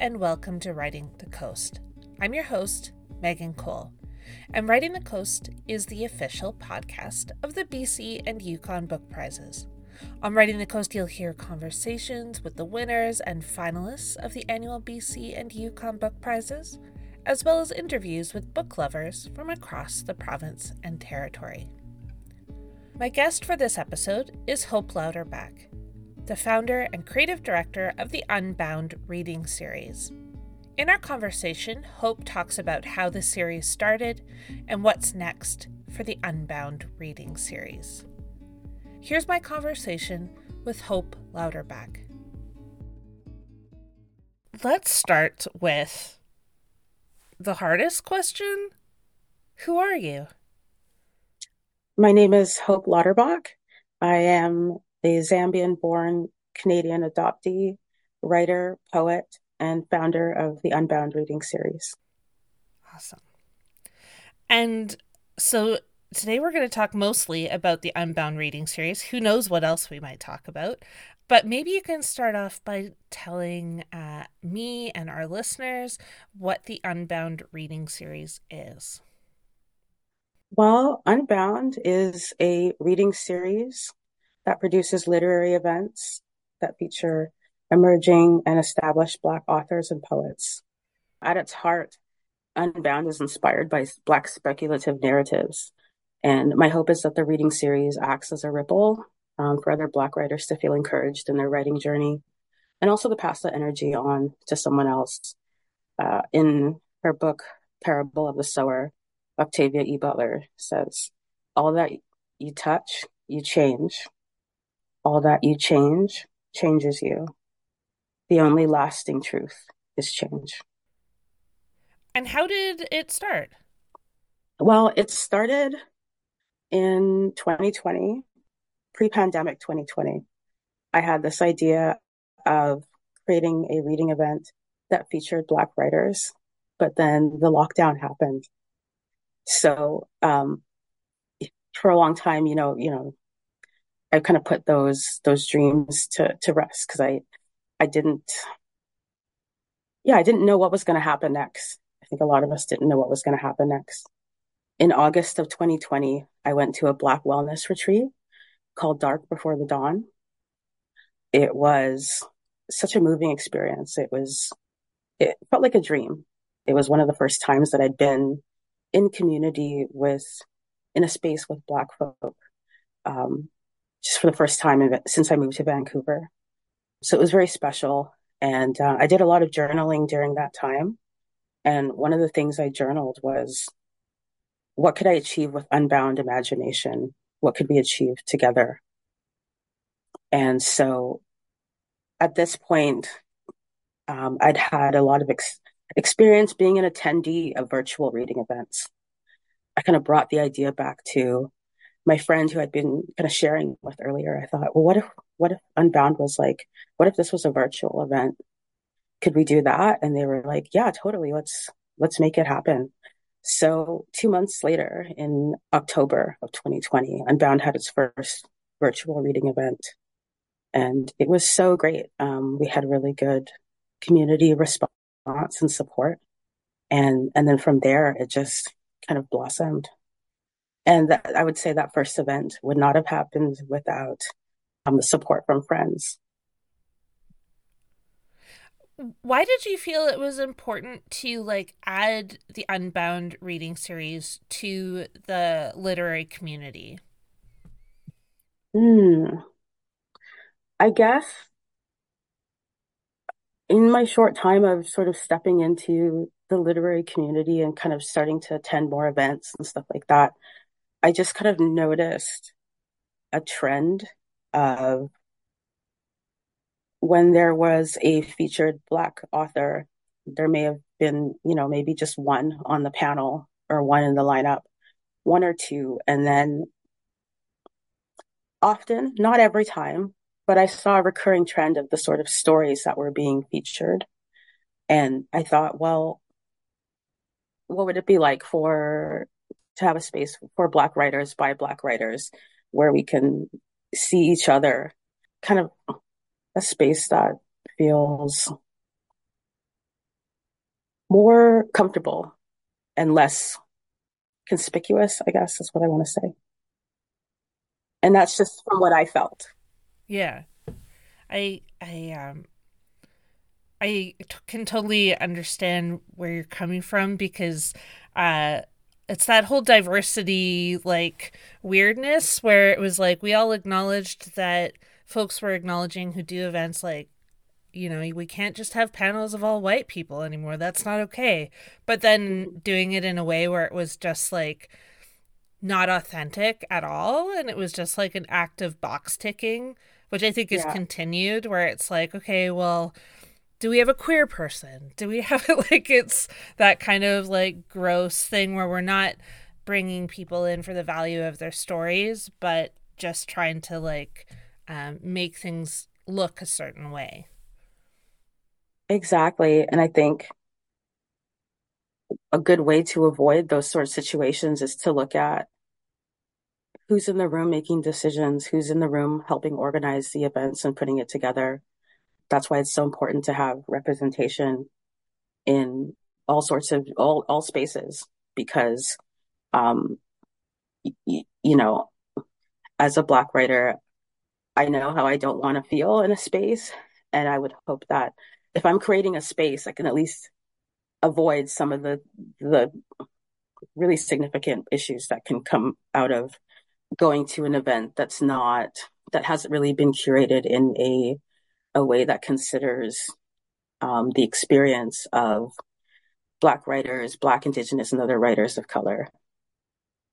and welcome to Writing the Coast. I'm your host, Megan Cole, and Writing the Coast is the official podcast of the BC and Yukon Book Prizes. On Writing the Coast, you'll hear conversations with the winners and finalists of the annual BC and Yukon Book Prizes, as well as interviews with book lovers from across the province and territory. My guest for this episode is Hope Lauterbach the founder and creative director of the Unbound reading series. In our conversation, Hope talks about how the series started and what's next for the Unbound reading series. Here's my conversation with Hope Lauterbach. Let's start with the hardest question Who are you? My name is Hope Lauterbach. I am a Zambian born Canadian adoptee, writer, poet, and founder of the Unbound reading series. Awesome. And so today we're going to talk mostly about the Unbound reading series. Who knows what else we might talk about? But maybe you can start off by telling uh, me and our listeners what the Unbound reading series is. Well, Unbound is a reading series that produces literary events that feature emerging and established Black authors and poets. At its heart, Unbound is inspired by Black speculative narratives. And my hope is that the reading series acts as a ripple um, for other Black writers to feel encouraged in their writing journey and also to pass that energy on to someone else. Uh, in her book, Parable of the Sower, Octavia E. Butler says, All that you touch, you change all that you change changes you. The only lasting truth is change. And how did it start? Well, it started in 2020, pre pandemic 2020. I had this idea of creating a reading event that featured Black writers, but then the lockdown happened. So, um, for a long time, you know, you know, I kind of put those those dreams to to rest because I I didn't yeah I didn't know what was going to happen next. I think a lot of us didn't know what was going to happen next. In August of 2020, I went to a Black wellness retreat called Dark Before the Dawn. It was such a moving experience. It was it felt like a dream. It was one of the first times that I'd been in community with in a space with Black folk. Um, just for the first time since I moved to Vancouver. So it was very special. And uh, I did a lot of journaling during that time. And one of the things I journaled was what could I achieve with unbound imagination? What could we achieve together? And so at this point, um, I'd had a lot of ex- experience being an attendee of virtual reading events. I kind of brought the idea back to my friend who I'd been kind of sharing with earlier, I thought, well, what if, what if Unbound was like, what if this was a virtual event? Could we do that? And they were like, yeah, totally. Let's, let's make it happen. So two months later in October of 2020, Unbound had its first virtual reading event. And it was so great. Um, we had really good community response and support. And, and then from there, it just kind of blossomed. And that, I would say that first event would not have happened without um, the support from friends. Why did you feel it was important to like add the Unbound reading series to the literary community? Hmm. I guess in my short time of sort of stepping into the literary community and kind of starting to attend more events and stuff like that, I just kind of noticed a trend of when there was a featured Black author, there may have been, you know, maybe just one on the panel or one in the lineup, one or two. And then often, not every time, but I saw a recurring trend of the sort of stories that were being featured. And I thought, well, what would it be like for to have a space for Black writers by Black writers where we can see each other, kind of a space that feels more comfortable and less conspicuous, I guess is what I want to say. And that's just from what I felt. Yeah. I I um I t- can totally understand where you're coming from because uh it's that whole diversity like weirdness where it was like we all acknowledged that folks were acknowledging who do events like you know we can't just have panels of all white people anymore. That's not okay. But then doing it in a way where it was just like not authentic at all. And it was just like an act of box ticking which i think is yeah. continued where it's like okay well do we have a queer person? Do we have like it's that kind of like gross thing where we're not bringing people in for the value of their stories, but just trying to like um, make things look a certain way. Exactly. And I think a good way to avoid those sort of situations is to look at who's in the room making decisions, who's in the room helping organize the events and putting it together that's why it's so important to have representation in all sorts of all all spaces because um y- you know as a black writer i know how i don't want to feel in a space and i would hope that if i'm creating a space i can at least avoid some of the the really significant issues that can come out of going to an event that's not that hasn't really been curated in a a way that considers um, the experience of Black writers, Black, Indigenous, and other writers of color,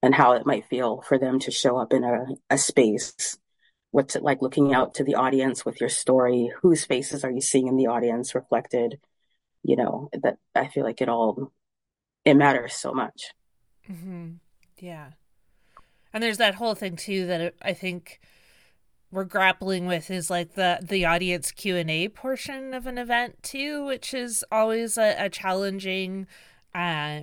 and how it might feel for them to show up in a, a space. What's it like looking out to the audience with your story? Whose faces are you seeing in the audience reflected? You know, that I feel like it all, it matters so much. Mm-hmm. Yeah. And there's that whole thing too that I think we're grappling with is like the the audience q&a portion of an event too which is always a, a challenging uh,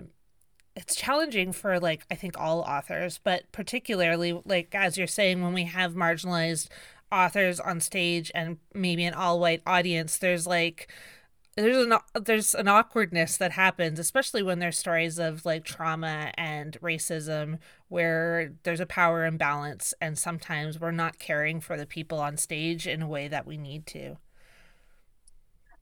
it's challenging for like i think all authors but particularly like as you're saying when we have marginalized authors on stage and maybe an all white audience there's like there's an there's an awkwardness that happens especially when there's stories of like trauma and racism where there's a power imbalance and sometimes we're not caring for the people on stage in a way that we need to.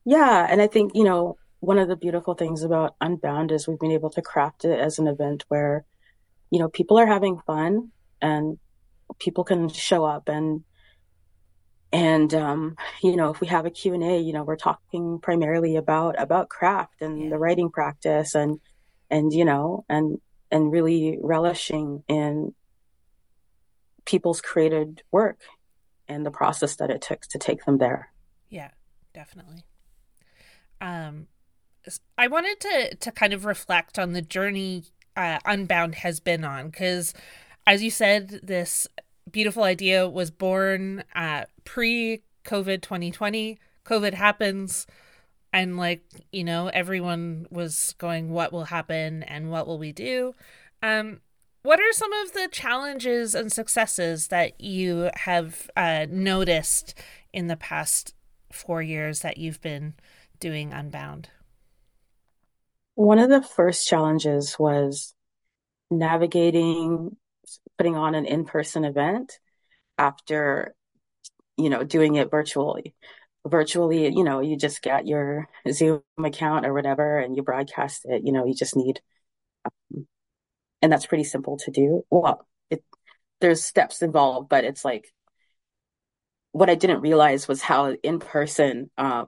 Yeah and i think you know one of the beautiful things about unbound is we've been able to craft it as an event where you know people are having fun and people can show up and and um, you know if we have a q&a you know we're talking primarily about about craft and the writing practice and and you know and and really relishing in people's created work and the process that it took to take them there. Yeah definitely. Um i wanted to to kind of reflect on the journey uh, unbound has been on because as you said this beautiful idea was born uh, pre COVID 2020. COVID happens, and like, you know, everyone was going, what will happen and what will we do? Um, what are some of the challenges and successes that you have uh, noticed in the past four years that you've been doing Unbound? One of the first challenges was navigating putting on an in-person event after you know doing it virtually. Virtually you know you just get your zoom account or whatever and you broadcast it you know you just need um, and that's pretty simple to do. Well it there's steps involved but it's like what i didn't realize was how in person um,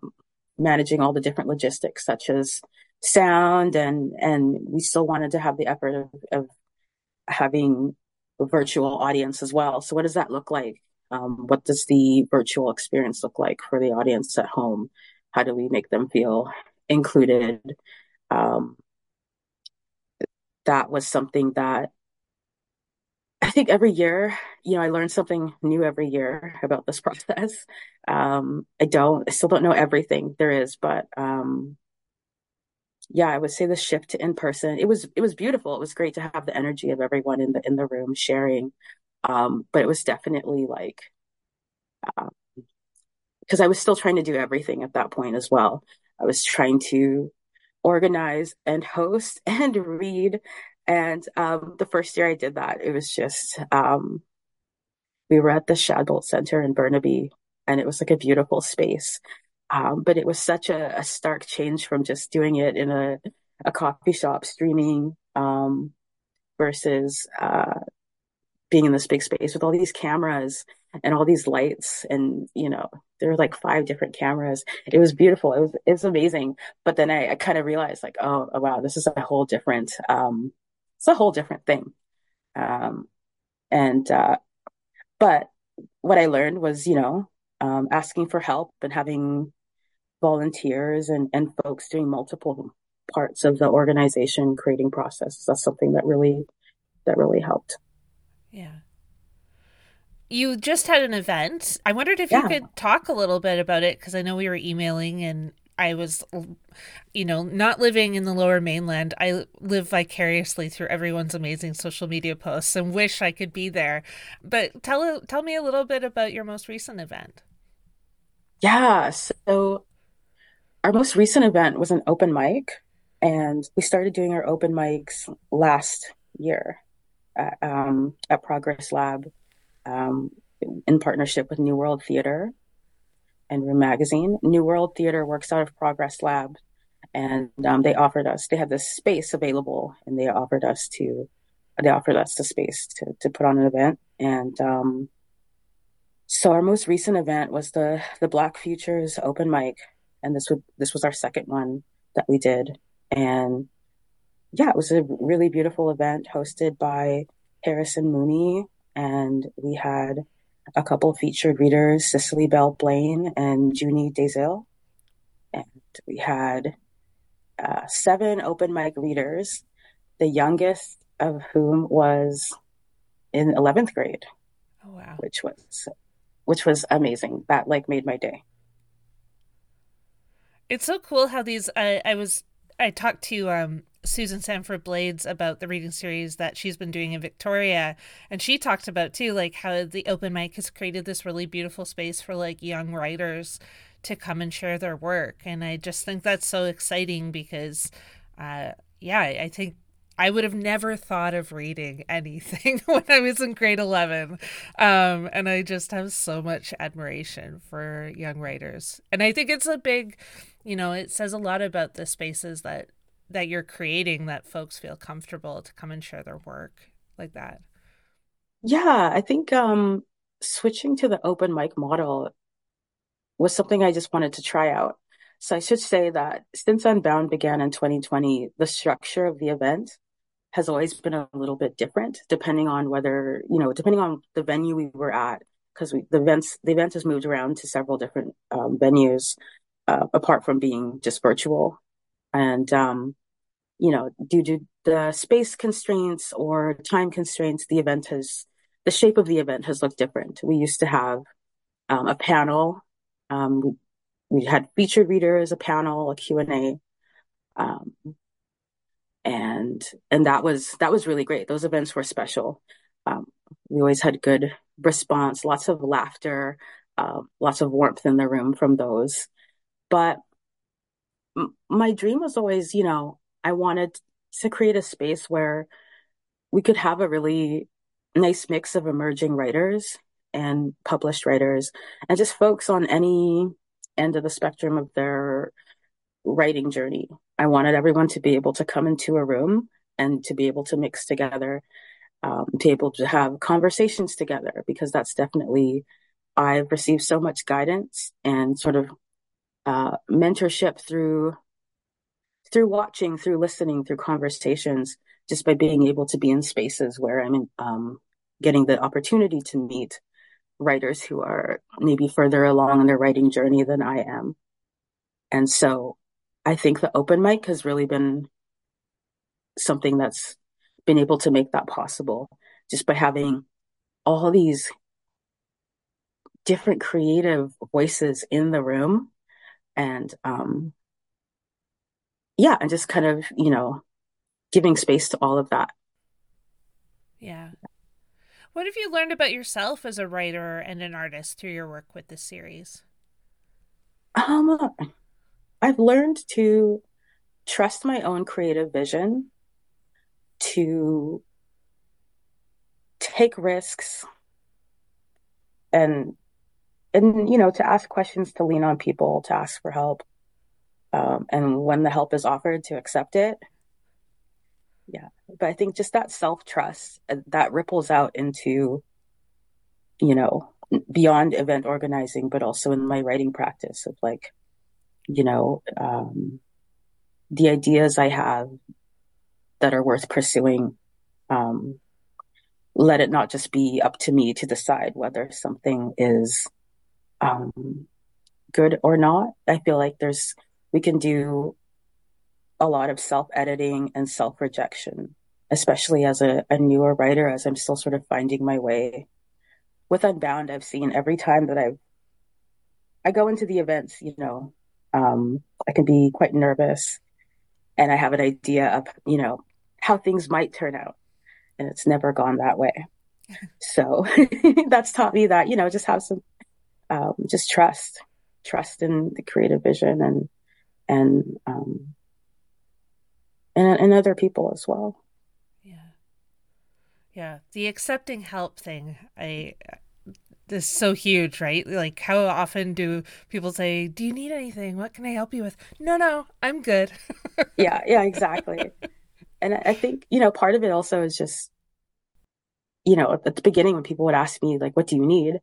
managing all the different logistics such as sound and and we still wanted to have the effort of, of having virtual audience as well. So what does that look like? Um, what does the virtual experience look like for the audience at home? How do we make them feel included? Um, that was something that I think every year, you know, I learn something new every year about this process. Um, I don't, I still don't know everything there is, but um, yeah, I would say the shift to in person. It was it was beautiful. It was great to have the energy of everyone in the in the room sharing. Um, but it was definitely like because um, I was still trying to do everything at that point as well. I was trying to organize and host and read. And um, the first year I did that, it was just, um, we were at the Shadbolt Center in Burnaby, and it was like a beautiful space. Um, but it was such a, a, stark change from just doing it in a, a coffee shop streaming um, versus uh, being in this big space with all these cameras and all these lights and you know there were like five different cameras. It was beautiful. It was it was amazing. But then i, I kind of realized like oh, oh, wow this is a whole different um it's a whole different thing. Um and uh but what i learned was you know um asking for help and having volunteers and and folks doing multiple parts of the organization creating processes that's something that really that really helped yeah you just had an event. I wondered if yeah. you could talk a little bit about it because I know we were emailing and I was, you know, not living in the lower mainland. I live vicariously through everyone's amazing social media posts and wish I could be there. But tell tell me a little bit about your most recent event. Yeah, so our most recent event was an open mic, and we started doing our open mics last year at, um, at Progress Lab um, in partnership with New World Theater and Room Magazine. New World Theater works out of Progress Lab, and um, they offered us. They had this space available, and they offered us to. They offered us the space to to put on an event, and um, so our most recent event was the the Black Futures open mic, and this would this was our second one that we did, and yeah, it was a really beautiful event hosted by Harrison Mooney and we had a couple of featured readers, Cicely Belle Blain and Junie Desil. And we had uh, seven open mic readers, the youngest of whom was in 11th grade. Oh, wow. Which was, which was amazing. That like made my day. It's so cool how these, I, I was, I talked to um, Susan Sanford Blades about the reading series that she's been doing in Victoria. And she talked about too, like how the open mic has created this really beautiful space for like young writers to come and share their work. And I just think that's so exciting because, uh, yeah, I think I would have never thought of reading anything when I was in grade 11. Um, and I just have so much admiration for young writers. And I think it's a big, you know, it says a lot about the spaces that that you're creating that folks feel comfortable to come and share their work like that? Yeah, I think um, switching to the open mic model was something I just wanted to try out. So I should say that since Unbound began in 2020, the structure of the event has always been a little bit different depending on whether, you know, depending on the venue we were at, because the events, the event has moved around to several different um, venues, uh, apart from being just virtual. And, um, you know, due to the space constraints or time constraints, the event has, the shape of the event has looked different. We used to have um, a panel. Um, we, we, had featured readers, a panel, a Q&A. And, and that was, that was really great. Those events were special. Um, we always had good response, lots of laughter, uh, lots of warmth in the room from those. But my dream was always, you know, I wanted to create a space where we could have a really nice mix of emerging writers and published writers and just folks on any end of the spectrum of their writing journey. I wanted everyone to be able to come into a room and to be able to mix together, um, to be able to have conversations together, because that's definitely, I've received so much guidance and sort of uh, mentorship through through watching, through listening, through conversations, just by being able to be in spaces where I'm in, um, getting the opportunity to meet writers who are maybe further along in their writing journey than I am. And so I think the open mic has really been something that's been able to make that possible just by having all these different creative voices in the room and um, yeah, and just kind of, you know, giving space to all of that. Yeah. What have you learned about yourself as a writer and an artist through your work with this series? Um, I've learned to trust my own creative vision to take risks and and you know to ask questions to lean on people to ask for help um, and when the help is offered to accept it. Yeah but i think just that self-trust uh, that ripples out into you know beyond event organizing but also in my writing practice of like you know um, the ideas i have that are worth pursuing um, let it not just be up to me to decide whether something is um, good or not. I feel like there's, we can do a lot of self editing and self rejection, especially as a, a newer writer, as I'm still sort of finding my way. With Unbound, I've seen every time that I've, I go into the events, you know, um, I can be quite nervous and I have an idea of, you know, how things might turn out. And it's never gone that way. so that's taught me that, you know, just have some um, just trust, trust in the creative vision and and um, and and other people as well. Yeah, yeah. The accepting help thing, I is so huge, right? Like, how often do people say, "Do you need anything? What can I help you with?" No, no, I'm good. yeah, yeah, exactly. And I think you know part of it also is just you know at the beginning when people would ask me like, "What do you need?"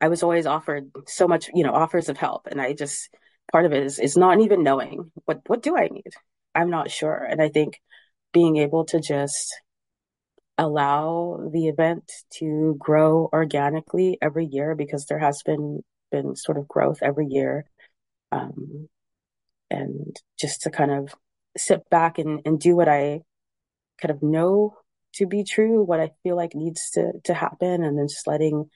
I was always offered so much, you know, offers of help. And I just, part of it is, is not even knowing what, what do I need? I'm not sure. And I think being able to just allow the event to grow organically every year because there has been, been sort of growth every year. Um, and just to kind of sit back and, and do what I kind of know to be true, what I feel like needs to, to happen, and then just letting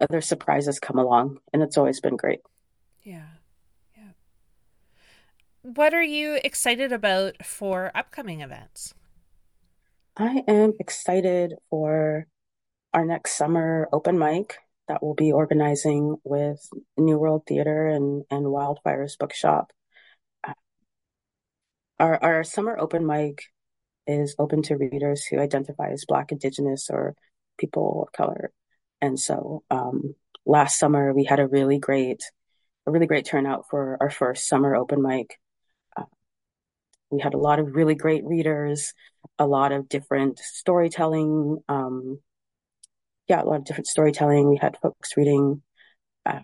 other surprises come along, and it's always been great. Yeah. Yeah. What are you excited about for upcoming events? I am excited for our next summer open mic that we'll be organizing with New World Theater and, and Wildfires Bookshop. Our, our summer open mic is open to readers who identify as Black, Indigenous, or people of color. And so um, last summer we had a really great, a really great turnout for our first summer open mic. Uh, we had a lot of really great readers, a lot of different storytelling. Um, yeah, a lot of different storytelling. We had folks reading uh,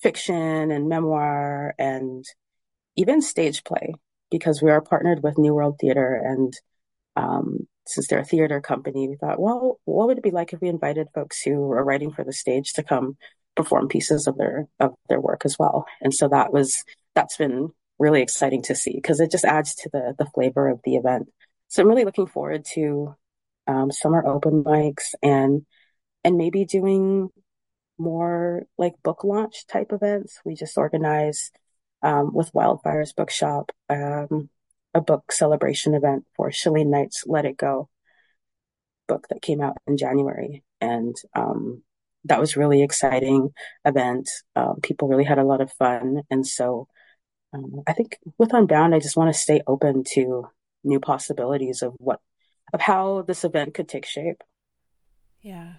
fiction and memoir and even stage play because we are partnered with New World Theater and um, since they're a theater company, we thought, well, what would it be like if we invited folks who are writing for the stage to come perform pieces of their of their work as well? And so that was that's been really exciting to see because it just adds to the the flavor of the event. So I'm really looking forward to um, summer open mics and and maybe doing more like book launch type events. We just organized um, with Wildfires Bookshop um, a book celebration event for Chelene Knight's Let It Go book that came out in January. And um, that was really exciting event. Um, people really had a lot of fun. And so um, I think with Unbound, I just want to stay open to new possibilities of what, of how this event could take shape. Yeah.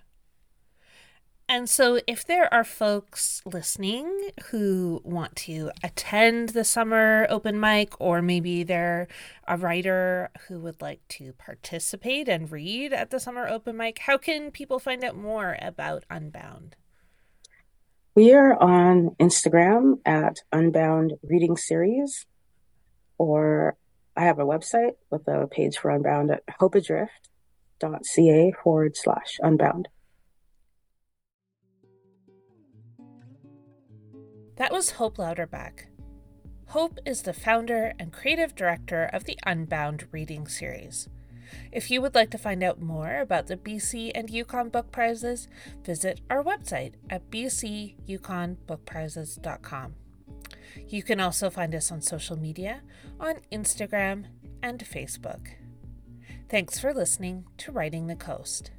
And so, if there are folks listening who want to attend the summer open mic, or maybe they're a writer who would like to participate and read at the summer open mic, how can people find out more about Unbound? We are on Instagram at Unbound Reading Series, or I have a website with a page for Unbound at hopeadrift.ca forward slash unbound. That was Hope Lauterbach. Hope is the founder and creative director of the Unbound reading series. If you would like to find out more about the BC and Yukon Book Prizes, visit our website at bcyukonbookprizes.com. You can also find us on social media on Instagram and Facebook. Thanks for listening to Writing the Coast.